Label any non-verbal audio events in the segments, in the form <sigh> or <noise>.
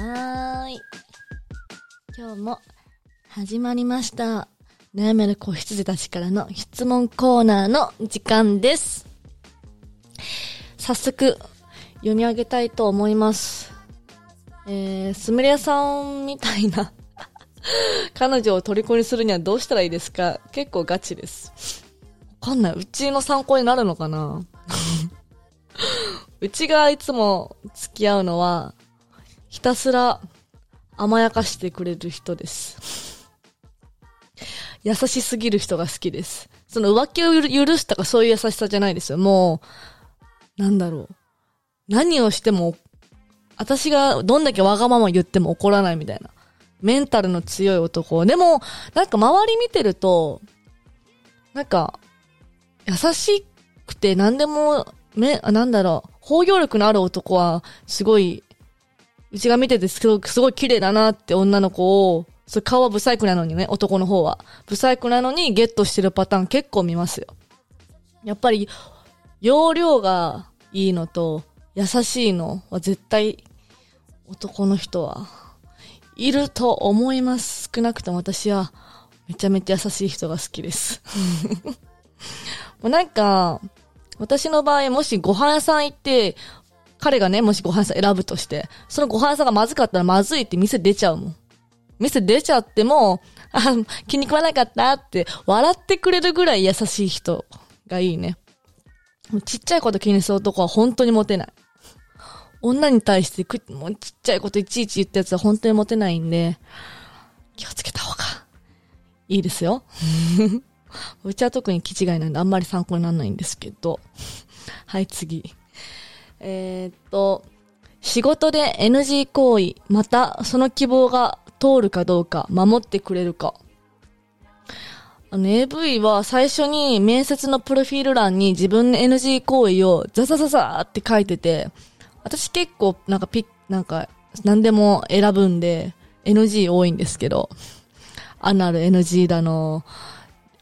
はーい。今日も始まりました。悩める子羊たちからの質問コーナーの時間です。早速、読み上げたいと思います。えー、すみれさんみたいな <laughs> 彼女を虜にするにはどうしたらいいですか？結構ガチです。わかんない。うちの参考になるのかな？<laughs> うちがいつも付き合うのは、ひたすら甘やかしてくれる人です。優しすぎる人が好きです。その浮気を許すとかそういう優しさじゃないですよ。もう、なんだろう。何をしても、私がどんだけわがまま言っても怒らないみたいな。メンタルの強い男。でも、なんか周り見てると、なんか、優しくて何でも、め、なんだろう、包容力のある男は、すごい、うちが見ててすごい、すごい綺麗だなって女の子を、それ顔はブサイクなのにね、男の方は。ブサイクなのにゲットしてるパターン結構見ますよ。やっぱり、容量がいいのと、優しいのは絶対、男の人は、いると思います。少なくとも私は、めちゃめちゃ優しい人が好きです。<laughs> もうなんか、私の場合、もしご飯屋さん行って、彼がね、もしご飯屋さん選ぶとして、そのご飯屋さんがまずかったらまずいって店出ちゃうもん。店出ちゃっても、あ、気に食わなかったって笑ってくれるぐらい優しい人がいいね。ちっちゃいこと気にする男は本当にモテない。女に対してく、もうちっちゃいこといちいち言ったやつは本当にモテないんで、気をつけた方がいいですよ。<laughs> うちは特に気違いなんであんまり参考にならないんですけど。はい、次。えーっと、仕事で NG 行為、またその希望が通るかどうか、守ってくれるか。あの AV は最初に面接のプロフィール欄に自分の NG 行為をザザザザって書いてて、私結構なんかピッ、なんか何でも選ぶんで NG 多いんですけど、アナル NG だの、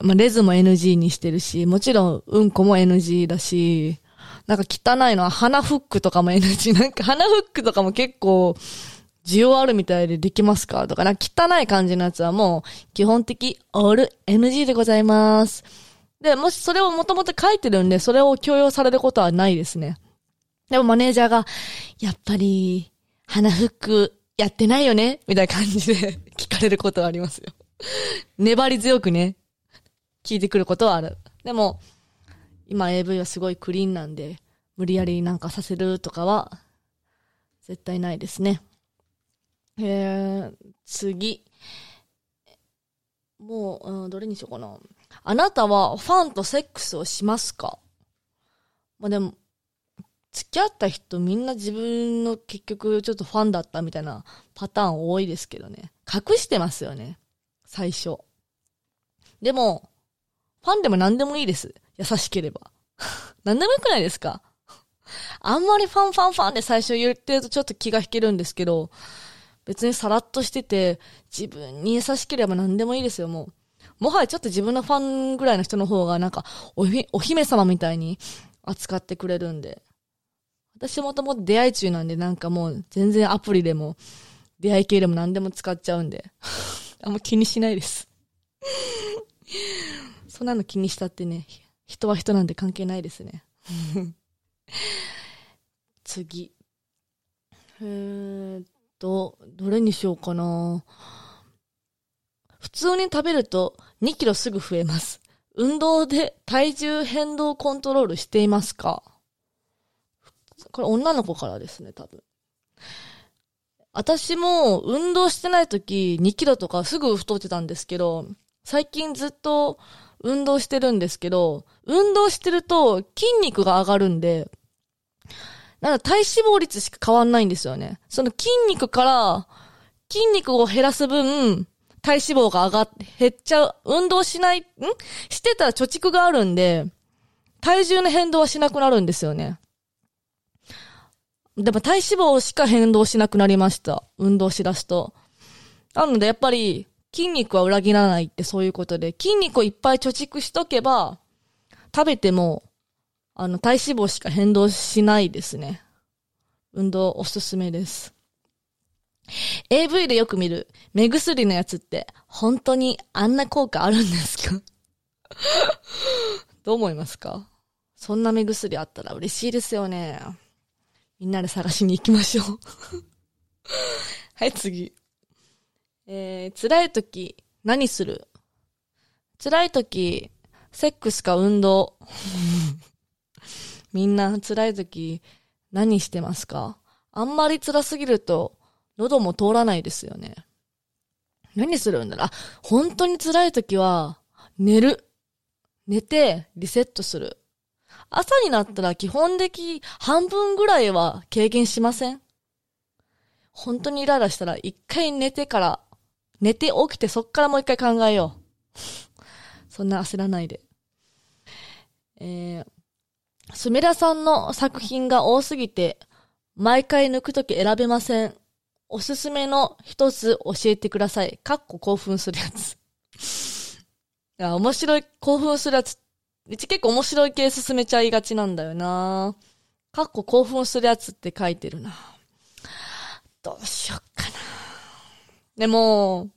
まあ、レズも NG にしてるし、もちろんうんこも NG だし、なんか汚いのは鼻フックとかも NG。<laughs> なんか鼻フックとかも結構需要あるみたいでできますか？とか、なか汚い感じのやつはもう基本的オール NG でございます。で、もしそれをもともと書いてるんで、それを強要されることはないですね。でもマネージャーが、やっぱり、鼻フックやってないよね？みたいな感じで <laughs> 聞かれることはありますよ。粘り強くね、聞いてくることはある。でも、今 AV はすごいクリーンなんで、無理やりなんかさせるとかは、絶対ないですね。えー、次。もう、うんどれにしようかな。あなたはファンとセックスをしますか？まあでも、付き合った人みんな自分の結局ちょっとファンだったみたいなパターン多いですけどね。隠してますよね。最初。でも、ファンでも何でもいいです。優しければ。<laughs> 何でもよくないですか？あんまりファンファンファンで最初言ってるとちょっと気が引けるんですけど、別にさらっとしてて、自分に優しければ何でもいいですよ、もう。もはやちょっと自分のファンぐらいの人の方がなんかおひ、お姫様みたいに扱ってくれるんで。私もともと出会い中なんでなんかもう全然アプリでも出会い系でも何でも使っちゃうんで。<laughs> あんま気にしないです。<laughs> そんなの気にしたってね、人は人なんで関係ないですね。<laughs> 次。えっと、どれにしようかな普通に食べると2キロすぐ増えます。運動で体重変動コントロールしていますか？これ女の子からですね、多分。私も運動してない時2キロとかすぐ太ってたんですけど、最近ずっと運動してるんですけど、運動してると筋肉が上がるんで、なんか体脂肪率しか変わんないんですよね。その筋肉から筋肉を減らす分、体脂肪が上がっ、減っちゃう。運動しない、ん？してたら貯蓄があるんで、体重の変動はしなくなるんですよね。でも体脂肪しか変動しなくなりました。運動しだすと。なのでやっぱり筋肉は裏切らないってそういうことで、筋肉をいっぱい貯蓄しとけば、食べても、あの、体脂肪しか変動しないですね。運動おすすめです。AV でよく見る目薬のやつって本当にあんな効果あるんですか？<laughs> どう思いますか？そんな目薬あったら嬉しいですよね。みんなで探しに行きましょう。<laughs> はい、次。えー、辛い時、何する？辛い時、セックスか運動？<laughs> みんな辛い時、何してますか？あんまり辛すぎると、喉も通らないですよね。何するんだろう、本当に辛い時は、寝る。寝て、リセットする。朝になったら基本的半分ぐらいは軽減しません？本当にイライラしたら一回寝てから、寝て起きてそっからもう一回考えよう。<laughs> そんな焦らないで。えー、すみらさんの作品が多すぎて、毎回抜くとき選べません。おすすめの一つ教えてください。かっこ興奮するやつ。<laughs> いや、面白い、興奮するやつ。うち結構面白い系進めちゃいがちなんだよな。かっこ興奮するやつって書いてるな。どうしよっかな。でも、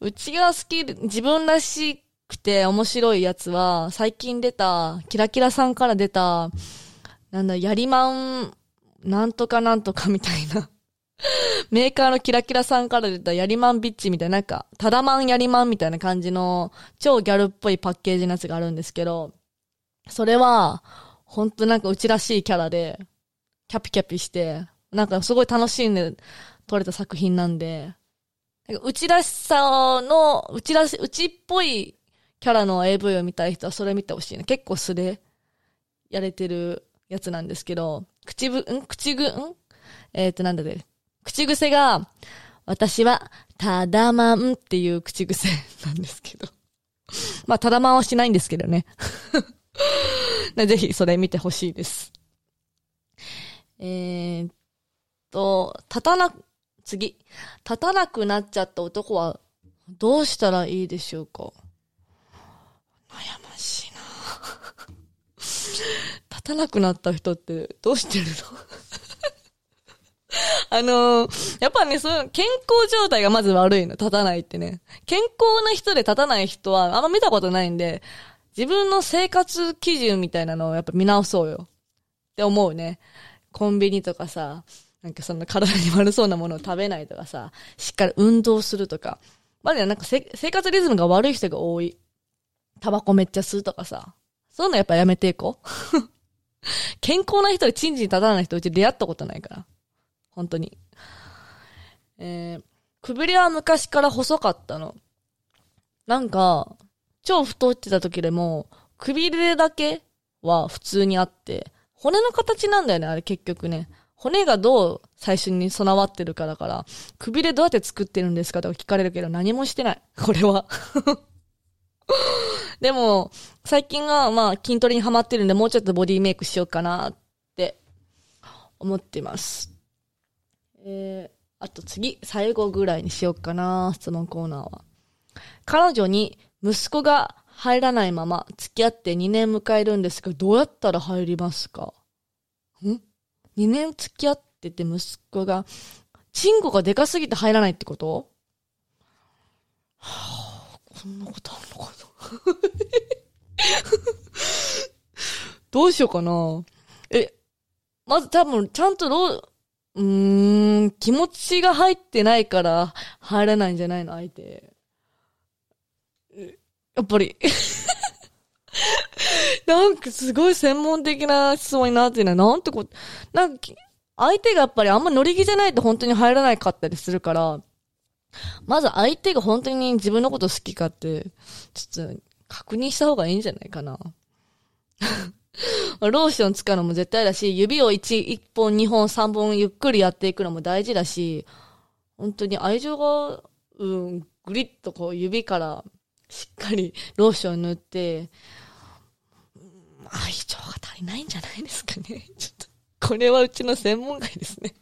うちが好き、自分らしくて面白いやつは、最近出た、キラキラさんから出た、なんだ、やりまん、なんとかなんとかみたいな。メーカーのキラキラさんから出たやりまんビッチみたいな、なんか、ただまんやりまんみたいな感じの、超ギャルっぽいパッケージのやつがあるんですけど、それは、ほんとなんかうちらしいキャラで、キャピキャピして、なんかすごい楽しんで撮れた作品なんで、なんかうちらしさの、うちらし、うちっぽいキャラの AV を見たい人はそれ見てほしいね。結構素でやれてるやつなんですけど、口ぶ、ん？口ぐ、ん？えっ、ー、となんだで、口癖が、私は、ただまんっていう口癖なんですけど。<laughs> まあ、ただまんはしないんですけどね。<laughs> ぜひ、それ見てほしいです。えー、っと、立たな、次。立たなくなっちゃった男は、どうしたらいいでしょうか？悩ましいな <laughs> 立たなくなった人って、どうしてるの？<laughs> あのー、やっぱね、そういう、健康状態がまず悪いの。立たないってね。健康な人で立たない人は、あんま見たことないんで、自分の生活基準みたいなのをやっぱ見直そうよ。って思うね。コンビニとかさ、なんかその体に悪そうなものを食べないとかさ、しっかり運動するとか。まだなんかせ生活リズムが悪い人が多い。タバコめっちゃ吸うとかさ。そういうのやっぱやめていこう。<laughs> 健康な人でチンチン立たない人うち出会ったことないから。本当に。えー、くびれは昔から細かったの。なんか、超太ってた時でも、くびれだけは普通にあって、骨の形なんだよね、あれ結局ね。骨がどう最初に備わってるかだから、くびれどうやって作ってるんですかとか聞かれるけど何もしてない。<laughs> これは。<laughs> でも、最近はまあ筋トレにハマってるんで、もうちょっとボディメイクしようかなって思ってます。えー、あと次、最後ぐらいにしようかな、質問コーナーは。彼女に息子が入らないまま付き合って2年迎えるんですが、どうやったら入りますか？ん？?2 年付き合ってて息子が、チンコがでかすぎて入らないってこと？はあ、こんなことあるのかな <laughs> どうしようかな。え、まず多分、ちゃんとロー、うーん、気持ちが入ってないから入らないんじゃないの？相手。やっぱり <laughs> なんかすごい専門的な質問になってるな。なんてこなんか、相手がやっぱりあんま乗り気じゃないと本当に入らないかったりするから、まず相手が本当に自分のこと好きかって、ちょっと確認した方がいいんじゃないかな。<laughs> ローション使うのも絶対だし、指を1、1本、2本、3本ゆっくりやっていくのも大事だし、本当に愛情が、うん、ぐりっとこう指からしっかりローション塗って、愛情が足りないんじゃないですかね。<laughs> ちょっと、これはうちの専門外ですね。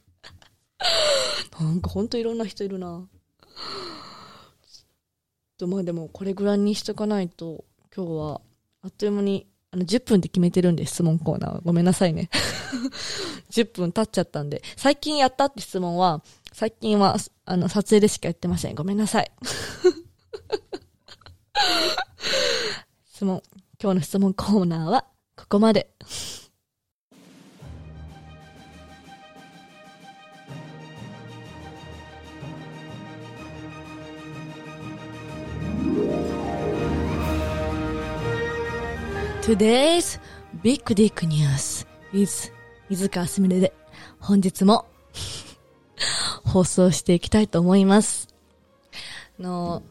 <laughs> なんかほんといろんな人いるな。とまあでもこれぐらいにしとかないと、今日はあっという間に、あの、10分で決めてるんで質問コーナー。ごめんなさいね。<laughs> 10分経っちゃったんで。最近やったって質問は、最近は、あの、撮影でしかやってません。ごめんなさい。質問、今日の質問コーナーは、ここまで。Today's Big Dick News is 水川すみれで本日も <laughs> 放送していきたいと思います。あの、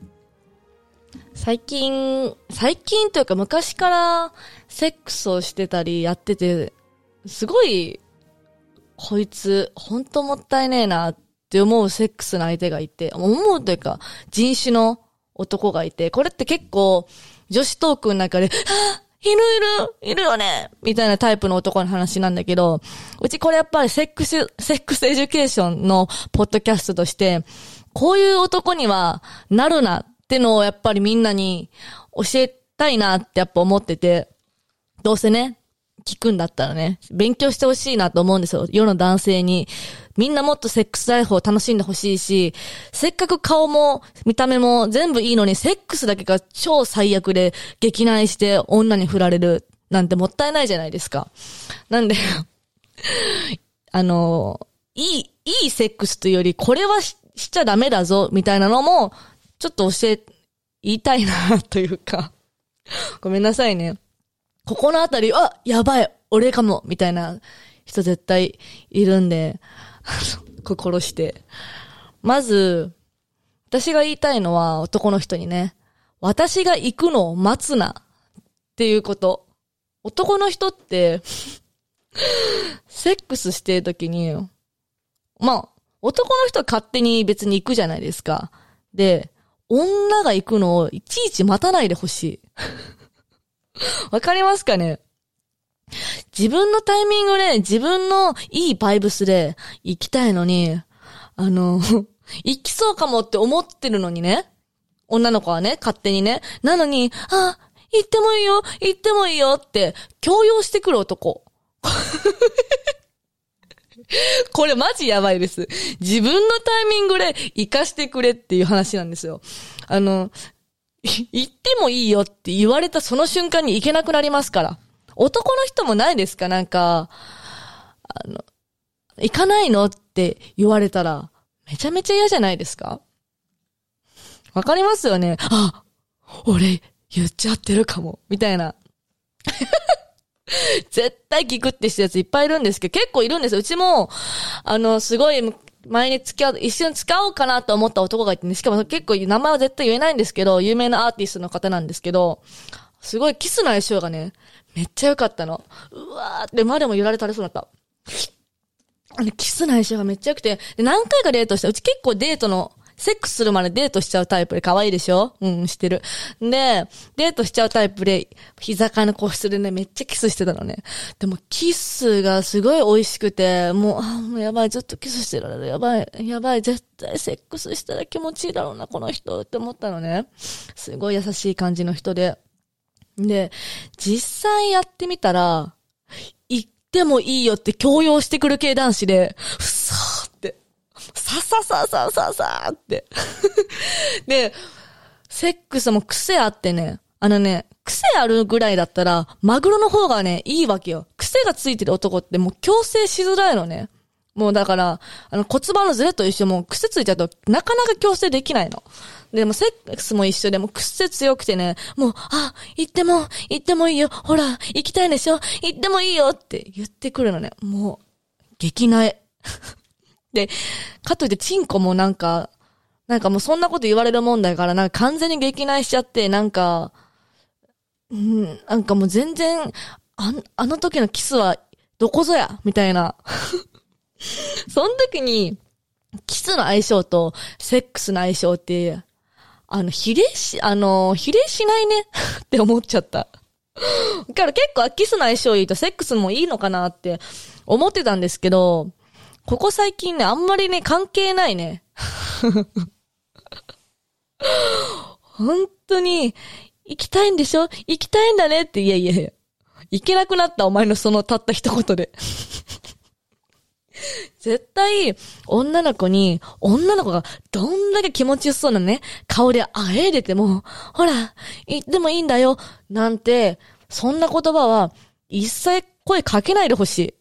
最近、最近というか昔からセックスをしてたりやってて、すごい、こいつ、ほんともったいねえなって思うセックスの相手がいて、思うというか人種の男がいて、これって結構女子トークの中で、はぁいるいる、いるよねみたいなタイプの男の話なんだけど、うちこれやっぱりセックス、セックスエデュケーションのポッドキャストとして、こういう男にはなるなってのをやっぱりみんなに教えたいなってやっぱ思ってて、どうせね、聞くんだったらね、勉強してほしいなと思うんですよ。世の男性に。みんなもっとセックスライフを楽しんでほしいし、せっかく顔も見た目も全部いいのに、セックスだけが超最悪で激内して女に振られるなんてもったいないじゃないですか。なんで <laughs> あの、いい、いいセックスというより、これはししちゃダメだぞ、みたいなのも、ちょっと教え、言いたいな、というかごめんなさいね。ここのあたり、あ、やばい、俺かも、みたいな人絶対いるんで、<laughs> 心して。まず、私が言いたいのは男の人にね、私が行くのを待つなっていうこと。男の人ってセックスしてるときに、まあ、男の人は勝手に別に行くじゃないですか。で、女が行くのをいちいち待たないでほしい。<laughs> わかりますかね？自分のタイミングで、自分のいいバイブスで行きたいのに、あの、<laughs> 行きそうかもって思ってるのにね。女の子はね、勝手にね。なのに、あ、行ってもいいよ、行ってもいいよって、強要してくる男。<laughs> これマジやばいです。自分のタイミングで行かしてくれっていう話なんですよ。あの、行ってもいいよって言われたその瞬間に行けなくなりますから。男の人もないですか？なんか、あの、行かないのって言われたら、めちゃめちゃ嫌じゃないですか？わかりますよね？あ、俺、言っちゃってるかも。みたいな。<laughs> 絶対聞くってしたやついっぱいいるんですけど、結構いるんですよ。うちも、あの、すごい、前に付き合う、一瞬使おうかなと思った男がいてね、しかも結構名前は絶対言えないんですけど、有名なアーティストの方なんですけど、すごいキスの相性がね、めっちゃ良かったの。うわーって、までも揺られたれそうだった。あの、キスの相性がめっちゃ良くて、で、何回かデートした。うち結構デートの、セックスするまでデートしちゃうタイプで可愛いでしょ？うん、してる。で、デートしちゃうタイプで、膝からの個室でね、めっちゃキスしてたのね。でも、キスがすごい美味しくて、もう、あ、もうやばい、ずっとキスしてられる。やばい、やばい、絶対セックスしたら気持ちいいだろうな、この人って思ったのね。すごい優しい感じの人で。で、実際やってみたら、行ってもいいよって強要してくる系男子で、ふさー。ささささささって。<laughs> で、セックスも癖あってね、あのね、癖あるぐらいだったら、マグロの方がね、いいわけよ。癖がついてる男ってもう強制しづらいのね。もうだから、あの骨盤のズレと一緒もう癖ついちゃうとなかなか強制できないの。でもセックスも一緒でも癖強くてね、もう、あ、行っても、行ってもいいよ。ほら、行きたいんでしょ行ってもいいよって言ってくるのね。もう、激なえ。<laughs> で、かといってチンコもなんか、なんかもうそんなこと言われるもんだから、なんか完全に激なえしちゃって、なんか、うん、なんかもう全然、あ、あの時のキスはどこぞやみたいな。<laughs> その時に、キスの相性とセックスの相性って、あの、比例し、あの、比例しないね <laughs> って思っちゃった。だから結構キスの相性いいとセックスもいいのかなって思ってたんですけど、ここ最近ね、あんまりね、関係ないね。本当に、行きたいんでしょ？行きたいんだね？って、いやいやいや。行けなくなったお前のそのたった一言で。絶対、女の子に、女の子がどんだけ気持ちよそうなね、顔であえいでても、ほら、言ってもいいんだよ、なんて、そんな言葉は、一切声かけないでほしい。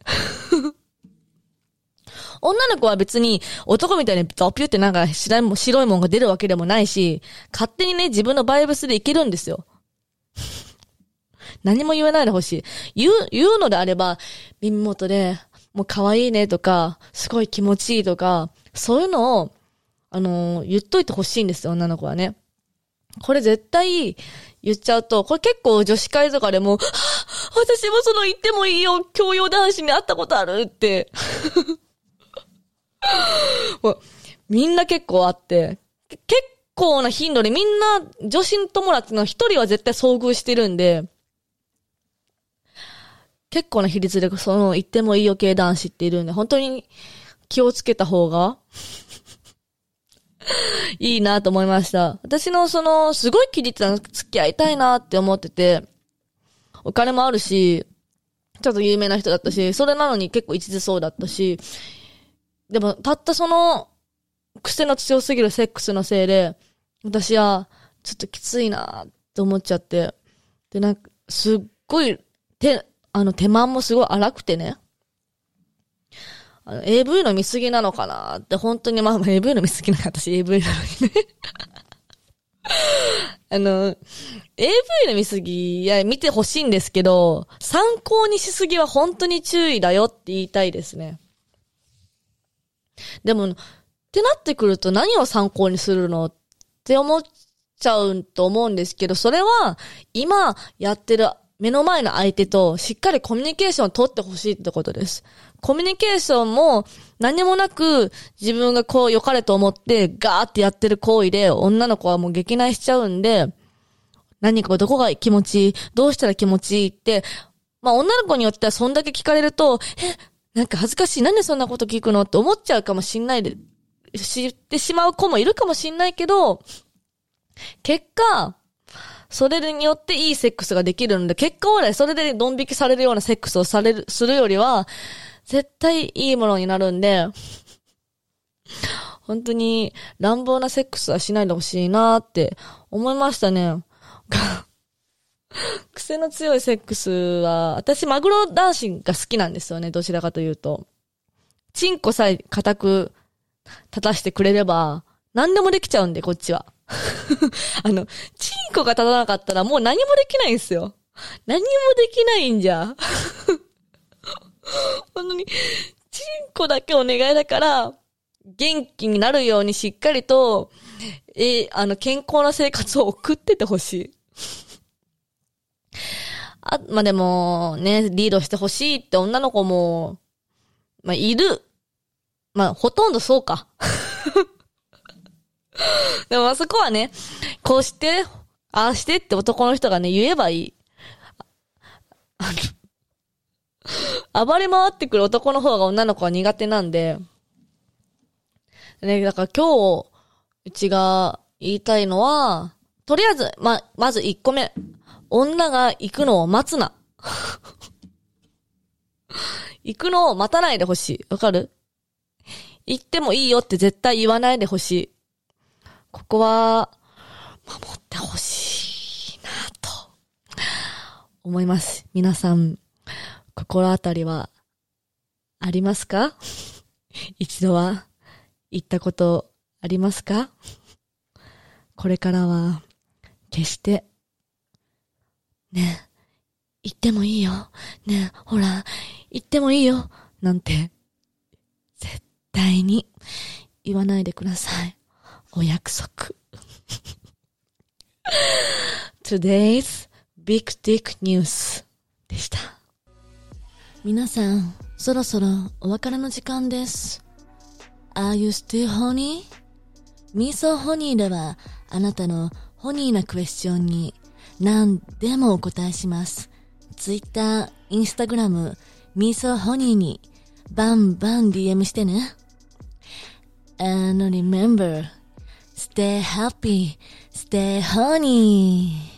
女の子は別に男みたいにドピューってなんか白いもんが出るわけでもないし、勝手にね、自分のバイブスでいけるんですよ。<laughs> 何も言わないでほしい。言う、言うのであれば、耳元で、もう可愛いねとか、すごい気持ちいいとか、そういうのを、あのー言っといてほしいんですよ、女の子はね。これ絶対言っちゃうと、これ結構女子会とかでも、は <gasps> ぁ私もその言ってもいいよ、教養男子に会ったことあるって。<laughs> もうみんな結構あって、結構な頻度でみんな女子友達の一人は絶対遭遇してるんで、結構な比率でその言ってもいいよ系男子っているんで、本当に気をつけた方が <laughs> いいなと思いました。私のその、すごい規律な付き合いたいなって思ってて、お金もあるし、ちょっと有名な人だったし、それなのに結構一途そうだったし、でも、たったその、癖の強すぎるセックスのせいで、私は、ちょっときついなって思っちゃって。で、なんか、すっごい、手、あの、手間もすごい荒くてね。あの、AV の見過ぎなのかなって、本当に、まあ、AV の見過ぎなかったし、AV なのにね。<laughs> あの、AV の見過ぎ、いや、見てほしいんですけど、参考にしすぎは本当に注意だよって言いたいですね。でも、ってなってくると何を参考にするのって思っちゃうと思うんですけど、それは今やってる目の前の相手としっかりコミュニケーションを取ってほしいってことです。コミュニケーションも何もなく自分がこう良かれと思ってガーってやってる行為で女の子はもう激内しちゃうんで、何かどこが気持ちいいどうしたら気持ちいいって、まあ女の子によってはそんだけ聞かれると、え、なんか恥ずかしい。なんでそんなこと聞くのって思っちゃうかもしんないで、知ってしまう子もいるかもしんないけど、結果、それによっていいセックスができるので、結果オーライそれでドン引きされるようなセックスをされる、するよりは、絶対いいものになるんで、本当に乱暴なセックスはしないでほしいなって思いましたね。<laughs> 癖の強いセックスは、私マグロ男子が好きなんですよね、どちらかというと。チンコさえ固く立たしてくれれば、何でもできちゃうんで、こっちは。<laughs> あの、チンコが立たなかったらもう何もできないんですよ。何もできないんじゃ。<laughs> 本当に、チンコだけお願いだから、元気になるようにしっかりと、えーあの、健康な生活を送っててほしい。あ、まあ、でも、ね、リードしてほしいって女の子も、まあ、いる。まあ、ほとんどそうか。<laughs> でも、あそこはね、こうして、ああしてって男の人がね、言えばいい。暴れ回ってくる男の方が女の子は苦手なんで、ね、だから今日、うちが言いたいのは、とりあえず、ま、まず1個目。女が行くのを待つな。<laughs> 行くのを待たないでほしい。わかる？言ってもいいよって絶対言わないでほしい。ここは、守ってほしいなと、思います。皆さん、心当たりは、ありますか？一度は、言ったことありますか？これからは、決して、ね言ってもいいよ。ねえほら、言ってもいいよ。なんて、絶対に言わないでください。お約束。<laughs> Today's Big Dick News でした。皆さん、そろそろお別れの時間です。Are you still honey? ミーソーホニーでは、あなたのホニーなクエスチョンに何でもお答えします。Twitter、Instagram、ミソホニーにバンバン DM してね。And remember, stay happy, stay honey.